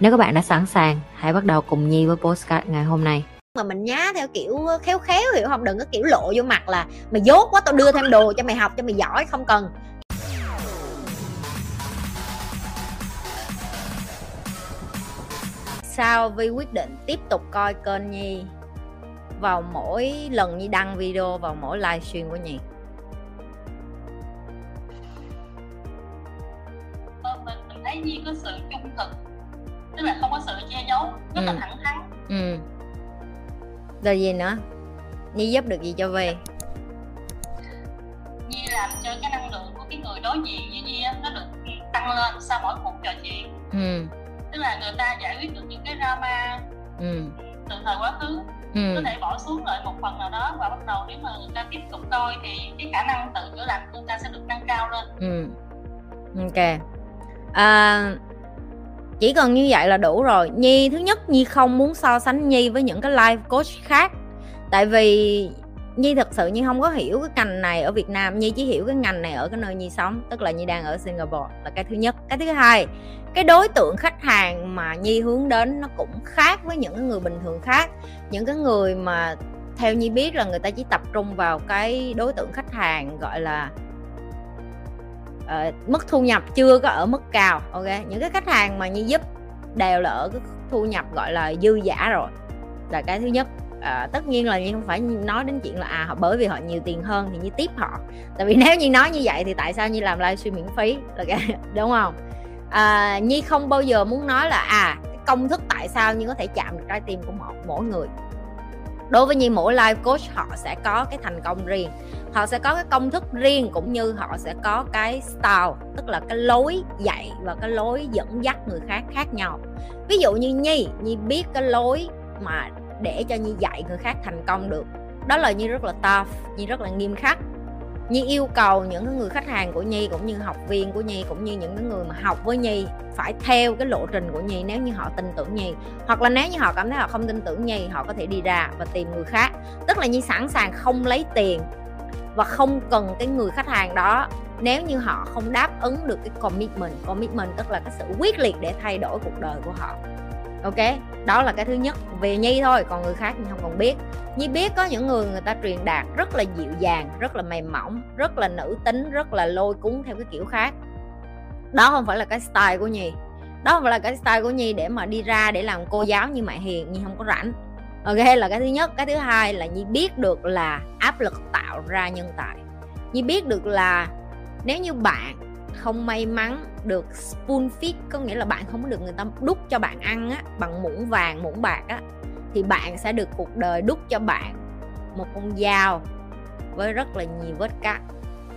Nếu các bạn đã sẵn sàng, hãy bắt đầu cùng Nhi với postcard ngày hôm nay. Mà mình nhá theo kiểu khéo khéo hiểu không? Đừng có kiểu lộ vô mặt là mày dốt quá tao đưa thêm đồ cho mày học cho mày giỏi không cần. Sao Vi quyết định tiếp tục coi kênh Nhi vào mỗi lần Nhi đăng video vào mỗi livestream của Nhi? Ờ, mình, mình thấy Nhi có sự trung thực tức là không có sự che giấu rất ừ. là thẳng thắn. Ừ. Rồi gì nữa? Nhi giúp được gì cho Vi Nhi làm cho cái năng lượng của cái người đối diện với Nhi nó được tăng lên sau mỗi cuộc trò chuyện. Ừ. Tức là người ta giải quyết được những cái drama ừ. từ thời quá khứ. Ừ. có thể bỏ xuống lại một phần nào đó và bắt đầu nếu mà người ta tiếp tục coi thì cái khả năng tự chữa lành của người ta sẽ được nâng cao lên. Ừ. ok. À, chỉ cần như vậy là đủ rồi. Nhi, thứ nhất, nhi không muốn so sánh nhi với những cái life coach khác. Tại vì Nhi thật sự Nhi không có hiểu cái ngành này ở Việt Nam. Nhi chỉ hiểu cái ngành này ở cái nơi Nhi sống, Tức là Nhi đang ở Singapore là cái thứ nhất. Cái thứ hai, cái đối tượng khách hàng mà Nhi hướng đến nó cũng khác với những người bình thường khác. Những cái người mà theo Nhi biết là người ta chỉ tập trung vào cái đối tượng khách hàng, gọi là uh, mức thu nhập chưa có ở mức cao ok? Những cái khách hàng mà như giúp đều là ở cái thu nhập gọi là dư giả rồi. Là cái thứ nhất. À, tất nhiên là như không phải nói đến chuyện là à họ bởi vì họ nhiều tiền hơn thì như tiếp họ. Tại vì nếu như nói như vậy thì tại sao như làm livestream miễn phí là cái đúng không? À, nhi không bao giờ muốn nói là à công thức tại sao như có thể chạm được trái tim của một mỗi người đối với như mỗi life coach, họ sẽ có cái thành công riêng. Họ sẽ có cái công thức riêng cũng như họ sẽ có cái style, tức là cái lối dạy và cái lối dẫn dắt người khác khác nhau. Ví dụ như nhi nhi biết cái lối mà để cho Nhi dạy người khác thành công được. Đó là Nhi rất là tough, Nhi rất là nghiêm khắc. Nhi yêu cầu những người khách hàng của Nhi cũng như học viên của Nhi cũng như những người mà học với Nhi phải theo cái lộ trình của Nhi nếu như họ tin tưởng Nhi. Hoặc là nếu như họ cảm thấy họ không tin tưởng Nhi, họ có thể đi ra và tìm người khác. Tức là Nhi sẵn sàng không lấy tiền và không cần cái người khách hàng đó nếu như họ không đáp ứng được cái commitment. Commitment tức là cái sự quyết liệt để thay đổi cuộc đời của họ ok, đó là cái thứ nhất. Về nhi thôi, còn người khác thì không còn biết. Nhi biết có những người người ta truyền đạt rất là dịu dàng, rất là mềm mỏng, rất là nữ tính, rất là lôi cuốn theo cái kiểu khác. Đó không phải là cái style của nhi. Đó không phải là cái style của nhi để mà đi ra để làm cô giáo như mẹ hiền, nhi không có rảnh. Ok, là cái thứ nhất. Cái thứ hai là nhi biết được là áp lực tạo ra nhân tài. Nhi biết được là nếu như bạn không may mắn được spoon feed, có nghĩa là bạn không có được người ta đút cho bạn ăn á, bằng muỗng vàng, muỗng bạc á, thì bạn sẽ được cuộc đời đút cho bạn một con dao với rất là nhiều vết cắt.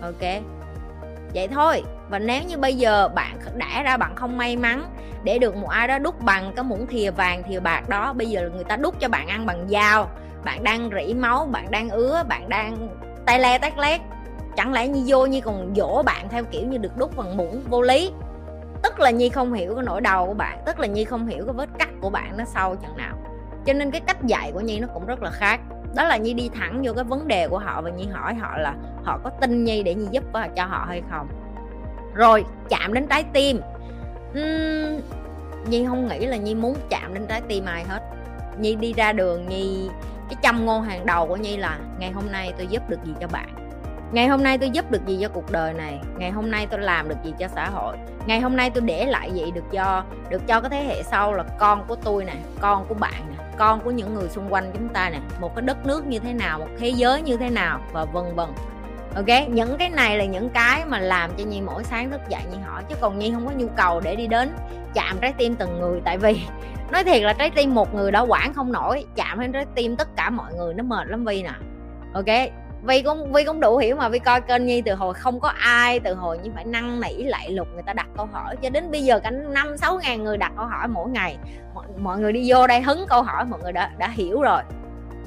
Ok. Vậy thôi. Và nếu như bây giờ bạn đã ra bạn không may mắn, để được một ai đó đút bằng cái muỗng thìa vàng, thìa bạc đó, bây giờ người ta đút cho bạn ăn bằng dao, bạn đang rỉ máu, bạn đang ứa, bạn đang tay le tát lét chẳng lẽ nhi vô nhi còn dỗ bạn theo kiểu như được đút bằng muỗng vô lý? Tức là nhi không hiểu cái nỗi đau của bạn tức là nhi không hiểu cái vết cắt của bạn nó sâu chừng nào. Cho nên cái cách dạy của nhi nó cũng rất là khác. Đó là nhi đi thẳng vô cái vấn đề của họ và nhi hỏi họ là họ có tin nhi để nhi giúp cho họ hay không? Rồi chạm đến trái tim. Uhm, nhi không nghĩ là nhi muốn chạm đến trái tim ai hết. Nhi đi ra đường nhi cái châm ngôn hàng đầu của nhi là ngày hôm nay tôi giúp được gì cho bạn? Ngày hôm nay tôi giúp được gì cho cuộc đời này? Ngày hôm nay tôi làm được gì cho xã hội? Ngày hôm nay tôi để lại gì được cho được cho cái thế hệ sau là con của tôi nè, con của bạn nè, con của những người xung quanh chúng ta nè, một cái đất nước như thế nào, một thế giới như thế nào, và vân vân. Ok, những cái này là những cái mà làm cho nhi mỗi sáng thức dậy nhi hỏi, chứ còn nhi không có nhu cầu để đi đến chạm trái tim từng người. Tại vì, nói thiệt là trái tim một người đã quản không nổi, chạm đến trái tim tất cả mọi người nó mệt lắm vi nè. Ok vì cũng vì cũng đủ hiểu mà vi coi kênh nhi từ hồi không có ai từ hồi như phải năn nỉ lại lục người ta đặt câu hỏi. Cho đến bây giờ cả năm sáu ngàn người đặt câu hỏi mỗi ngày. Mọi, mọi người đi vô đây hứng câu hỏi mọi người đã đã hiểu rồi.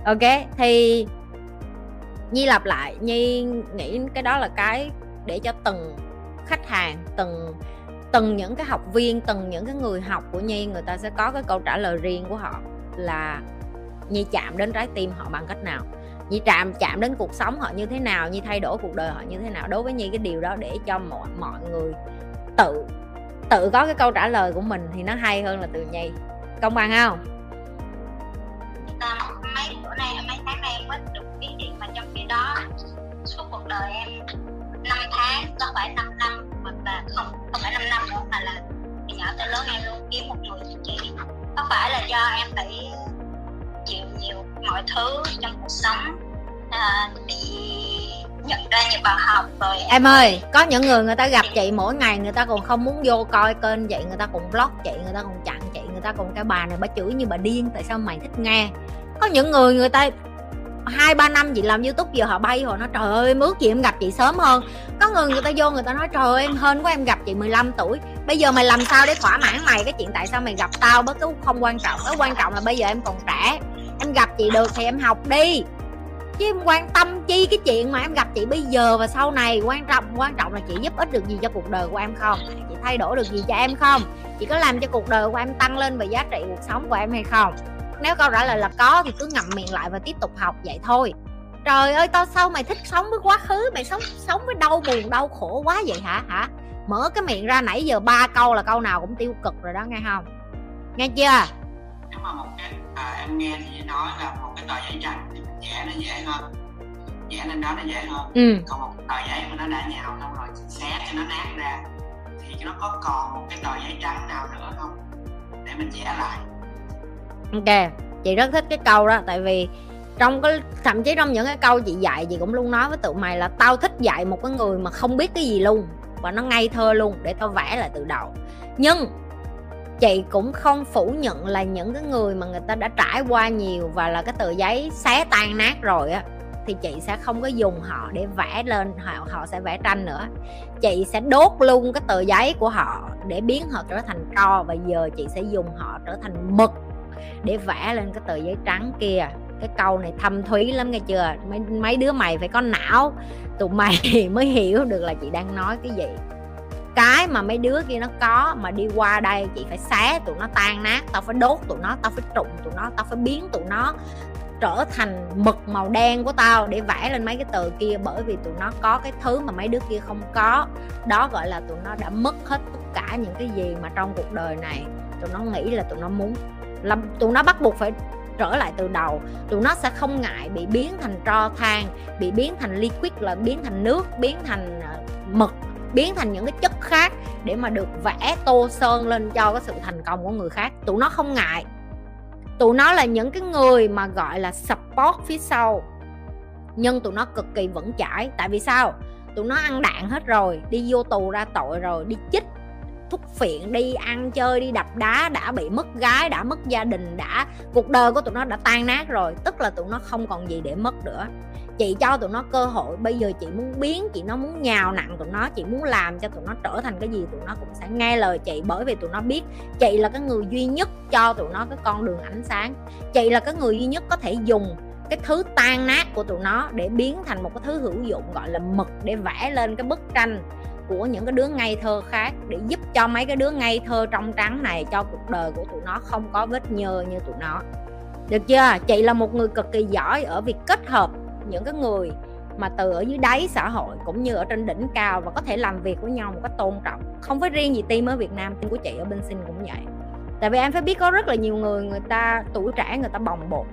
Ok thì nhi lặp lại. Nhi nghĩ cái đó là cái để cho từng khách hàng từng từng những cái học viên từng những cái người học của nhi người ta sẽ có cái câu trả lời riêng của họ là nhi chạm đến trái tim họ bằng cách nào? Nhi chạm chạm đến cuộc sống họ như thế nào nhi thay đổi cuộc đời họ như thế nào đối với nhi cái điều đó để cho mọi mọi người tự tự có cái câu trả lời của mình thì nó hay hơn là từ nhi công bằng không? À, mấy bữa nay mấy tháng nay em mới được biết điện mà trong khi đó suốt cuộc đời em năm tháng có phải 5 năm hoặc là không không phải 5 năm nữa mà là từ nhỏ tới lớn em luôn kiếm một người chị. Có phải là do em phải mọi thứ trong cuộc sống. À, bị nhận ra nhiều bài học rồi em ơi có những người người ta gặp chị mỗi ngày người ta còn không muốn vô coi kênh vậy người ta còn block chị người ta còn chặn chị người ta còn cái bà này bà chửi như bà điên tại sao mày thích nghe? Có những người người ta hai ba năm chị làm youtube giờ họ bay rồi nó trời ơi ước gì em gặp chị sớm hơn. Có người người ta vô người ta nói trời ơi em hên quá em gặp chị 15 tuổi. Bây giờ mày làm sao để thỏa mãn mày? Cái chuyện tại sao mày gặp tao bất cứ không quan trọng cái quan trọng là bây giờ em còn trẻ em gặp chị được thì em học đi. Chứ em quan tâm chi cái chuyện mà em gặp chị bây giờ và sau này quan trọng quan trọng là chị giúp ích được gì cho cuộc đời của em không? Chị thay đổi được gì cho em không? Chị có làm cho cuộc đời của em tăng lên về giá trị cuộc sống của em hay không? Nếu câu trả lời là có thì cứ ngậm miệng lại và tiếp tục học vậy thôi. Trời ơi tao sao mày thích sống với quá khứ? Mày sống sống với đau buồn đau khổ quá vậy hả? Hả? Mở cái miệng ra nãy giờ ba câu là câu nào cũng tiêu cực rồi đó nghe không? Nghe chưa à, em nghe thì nói là một cái tờ giấy trắng thì mình vẽ nó dễ hơn. Vẽ lên đó nó dễ hơn. Ừ. còn một tờ giấy mà nó đã nhào xong rồi xé cho nó nát ra thì nó có còn một cái tờ giấy trắng nào nữa không? Để mình vẽ lại. Ok chị rất thích cái câu đó tại vì trong cái thậm chí trong những cái câu chị dạy chị cũng luôn nói với tụi mày là tao thích dạy một cái người mà không biết cái gì luôn và nó ngây thơ luôn để tao vẽ lại từ đầu. Nhưng chị cũng không phủ nhận là những cái người mà người ta đã trải qua nhiều và là cái tờ giấy xé tan nát rồi á thì chị sẽ không có dùng họ để vẽ lên họ họ sẽ vẽ tranh nữa. Chị sẽ đốt luôn cái tờ giấy của họ để biến họ trở thành tro và giờ chị sẽ dùng họ trở thành mực để vẽ lên cái tờ giấy trắng kia. Cái câu này thâm thúy lắm nghe chưa? Mấy, mấy đứa mày phải có não tụi mày mới hiểu được là chị đang nói cái gì cái mà mấy đứa kia nó có mà đi qua đây chị phải xé tụi nó tan nát, tao phải đốt tụi nó, tao phải trụng tụi nó, tao phải biến tụi nó trở thành mực màu đen của tao để vẽ lên mấy cái tờ kia. Bởi vì tụi nó có cái thứ mà mấy đứa kia không có. Đó gọi là tụi nó đã mất hết tất cả những cái gì mà trong cuộc đời này tụi nó nghĩ là tụi nó muốn là tụi nó bắt buộc phải trở lại từ đầu. Tụi nó sẽ không ngại bị biến thành tro than, bị biến thành liquid, là biến thành nước, biến thành ờ, mực biến thành những cái chất khác để mà được vẽ tô sơn lên cho cái sự thành công của người khác. Tụi nó không ngại. Tụi nó là những cái người mà gọi là support phía sau. Nhưng tụi nó cực kỳ vững chãi. Tại vì sao? Tụi nó ăn đạn hết rồi, đi vô tù ra tội rồi, đi chích, thúc phiện, đi ăn chơi, đi đập đá, đã bị mất gái, đã mất gia đình, đã, cuộc đời của tụi nó đã tan nát rồi. Tức là tụi nó không còn gì để mất nữa chị cho tụi nó cơ hội, bây giờ chị muốn biến, chị nó muốn nhào nặng tụi nó, chị muốn làm cho tụi nó trở thành cái gì tụi nó cũng sẽ nghe lời chị. Bởi vì tụi nó biết chị là cái người duy nhất cho tụi nó cái con đường ánh sáng. Chị là cái người duy nhất có thể dùng cái thứ tan nát của tụi nó để biến thành một cái thứ hữu dụng, gọi là mực, để vẽ lên cái bức tranh của những cái đứa ngây thơ khác, để giúp cho mấy cái đứa ngây thơ trong trắng này cho cuộc đời của tụi nó không có vết nhơ như tụi nó. Được chưa? Chị là một người cực kỳ giỏi ở việc kết hợp những cái người mà từ ở dưới đáy xã hội cũng như ở trên đỉnh cao và có thể làm việc với nhau một cách tôn trọng. Không phải riêng gì team ở Việt Nam, team của chị ở bên Sinh cũng vậy. Tại vì em phải biết có rất là nhiều người người ta tuổi trẻ, người ta bồng bột,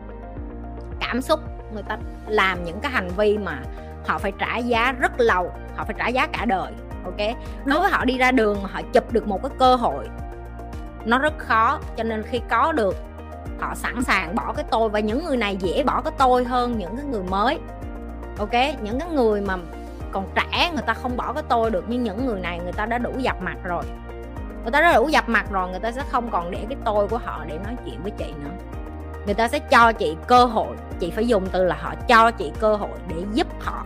cảm xúc, người ta làm những cái hành vi mà họ phải trả giá rất lâu, họ phải trả giá cả đời, ok? Đối với họ đi ra đường họ chụp được một cái cơ hội, nó rất khó. Cho nên khi có được họ sẵn sàng bỏ cái tôi và những người này dễ bỏ cái tôi hơn những cái người mới. Ok? Những cái người mà còn trẻ, người ta không bỏ cái tôi được nhưng những người này, người ta đã đủ dập mặt rồi. Người ta đã đủ dập mặt rồi, người ta sẽ không còn để cái tôi của họ để nói chuyện với chị nữa. Người ta sẽ cho chị cơ hội, chị phải dùng từ là họ cho chị cơ hội để giúp họ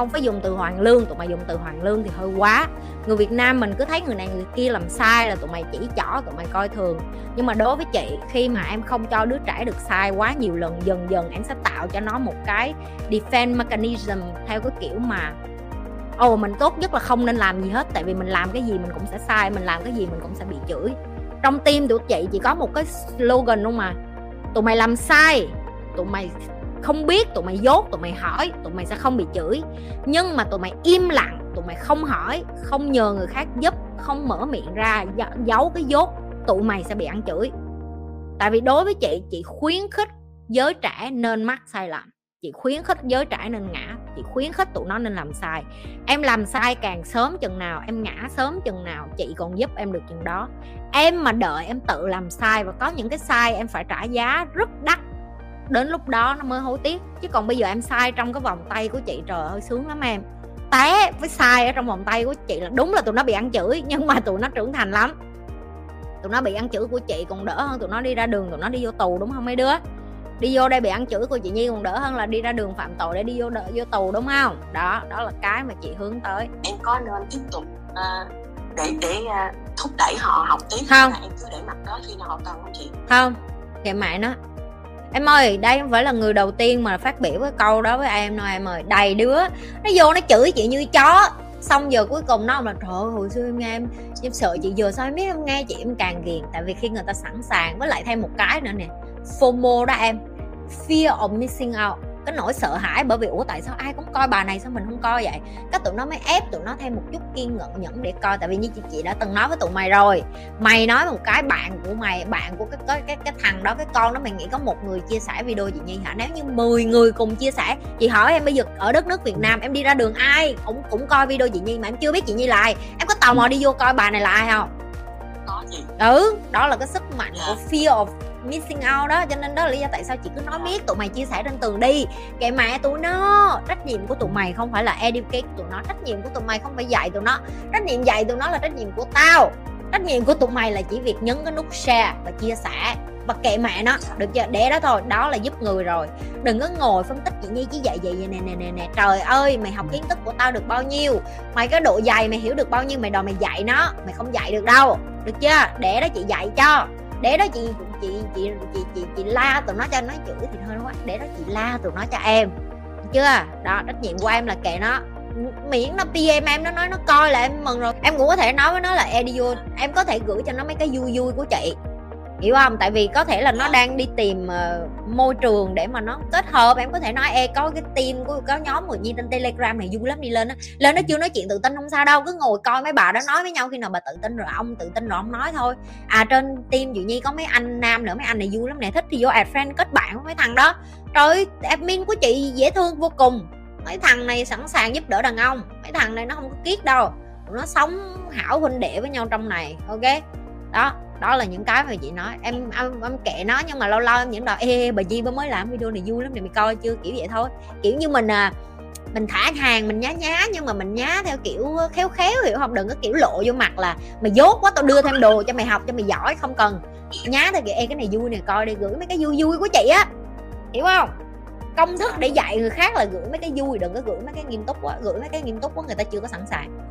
không phải dùng từ hoàn lương, tụi mày dùng từ hoàn lương thì hơi quá. Người việt nam mình cứ thấy người này người kia làm sai là tụi mày chỉ chỏ tụi mày coi thường. Nhưng mà đối với chị, khi mà em không cho đứa trẻ được sai quá nhiều lần, dần dần em sẽ tạo cho nó một cái defense mechanism theo cái kiểu mà, ồ, mình tốt nhất là không nên làm gì hết, tại vì mình làm cái gì mình cũng sẽ sai, mình làm cái gì mình cũng sẽ bị chửi. Trong tim tụi chị chỉ có một cái slogan luôn mà, tụi mày làm sai, tụi mày không biết, tụi mày dốt, tụi mày hỏi, tụi mày sẽ không bị chửi. Nhưng mà tụi mày im lặng, tụi mày không hỏi, không nhờ người khác giúp, không mở miệng ra giấu cái dốt, tụi mày sẽ bị ăn chửi. Tại vì đối với chị chị khuyến khích giới trẻ nên mắc sai lầm. Chị khuyến khích giới trẻ nên ngã. Chị khuyến khích tụi nó nên làm sai. Em làm sai càng sớm chừng nào, em ngã sớm chừng nào, chị còn giúp em được chừng đó. Em mà đợi em tự làm sai và có những cái sai, em phải trả giá rất đắt đến lúc đó nó mới hối tiếc. Chứ còn bây giờ em sai trong cái vòng tay của chị trời ơi sướng lắm em. Té với sai ở trong vòng tay của chị là đúng là tụi nó bị ăn chửi nhưng mà tụi nó trưởng thành lắm. Tụi nó bị ăn chửi của chị còn đỡ hơn tụi nó đi ra đường tụi nó đi vô tù đúng không mấy đứa? Đi vô đây bị ăn chửi của chị nhi còn đỡ hơn là đi ra đường phạm tội để đi vô đỡ, vô tù đúng không? Đó đó là cái mà chị hướng tới. Em có nên tiếp tục uh, để để uh, thúc đẩy họ học tiếp không. em cứ để mặt đó khi nào họ cần không chị? Không. Kệ mẹ nó em ơi, đây không phải là người đầu tiên mà phát biểu cái câu đó với em đâu em ơi. Đầy đứa, nó vô nó chửi chị như chó. Xong giờ cuối cùng nó là, trời ơi, hồi xưa em nghe em em sợ chị vừa sao em biết em nghe chị em càng ghiền. Tại vì khi người ta sẵn sàng với lại thêm một cái nữa nè. FOMO đó em. Fear of missing out cái nỗi sợ hãi bởi vì ủa tại sao ai cũng coi bà này sao mình không coi vậy? Các tụi nó mới ép tụi nó thêm một chút kiên nhẫn nhẫn để coi tại vì như chị chị đã từng nói với tụi mày rồi. Mày nói một cái bạn của mày bạn của cái cái cái, cái thằng đó cái con đó mày nghĩ có một người chia sẻ video chị nhi hả? Nếu như 10 người cùng chia sẻ chị hỏi em bây giờ ở đất nước việt nam em đi ra đường ai cũng cũng coi video chị nhi mà em chưa biết chị nhi là ai. Em có tò mò đi vô coi bà này là ai không? Có gì ừ đó là cái sức mạnh của fear of missing out đó, cho nên đó là lý do tại sao chị cứ nói biết tụi mày chia sẻ trên tường đi. Kệ mẹ tụi nó, trách nhiệm của tụi mày không phải là educate tụi nó, trách nhiệm của tụi mày không phải dạy tụi nó. Trách nhiệm dạy tụi nó là trách nhiệm của tao. Trách nhiệm của tụi mày là chỉ việc nhấn cái nút share và chia sẻ. Và kệ mẹ nó, được chưa? Để đó thôi, đó là giúp người rồi. Đừng có ngồi phân tích chị nhi chỉ dạy vậy vậy nè nè nè nè. Trời ơi, mày học kiến thức của tao được bao nhiêu? Mày cái độ dày, mày hiểu được bao nhiêu, mày đòi mày dạy nó. Mày không dạy được đâu, được chưa? Để đó chị dạy cho để đó chị chị chị chị chị, chị la tụi nó cho nó chửi thì thôi quá để đó chị la tụi nó cho em. Chưa? Đó trách nhiệm của em là kệ nó. Miễn nó pm em nó nói nó coi là em mừng rồi. Em cũng có thể nói với nó là edio em có thể gửi cho nó mấy cái vui vui của chị hiểu không? Tại vì có thể là nó đang đi tìm uh, môi trường để mà nó kết hợp. Em có thể nói e có cái team của có nhóm người nhi trên telegram này vui lắm đi lên á. Lên nó chưa nói chuyện tự tin không sao đâu cứ ngồi coi mấy bà đó nói với nhau khi nào bà tự tin rồi ông tự tin rồi ông nói thôi. À trên team dụ nhi có mấy anh nam nữa mấy anh này vui lắm nè thích thì vô add friend kết bạn với mấy thằng đó. Trời admin của chị dễ thương vô cùng. Mấy thằng này sẵn sàng giúp đỡ đàn ông. Mấy thằng này nó không có kiết đâu. Nó sống hảo huynh đệ với nhau trong này ok? Đó đó là những cái mà chị nói. Em em, em kệ nó nhưng mà lâu lâu em những đòi ê bà Di mới làm video này vui lắm này mày coi chưa? Kiểu vậy thôi. Kiểu như mình à mình thả hàng mình nhá nhá nhưng mà mình nhá theo kiểu khéo khéo hiểu không? Đừng có kiểu lộ vô mặt là mày dốt quá tao đưa thêm đồ cho mày học cho mày giỏi không cần. Nhá theo kiểu ê cái này vui nè coi đi gửi mấy cái vui vui của chị á. Hiểu không? Công thức để dạy người khác là gửi mấy cái vui đừng có gửi mấy cái nghiêm túc quá gửi mấy cái nghiêm túc quá người ta chưa có sẵn sàng.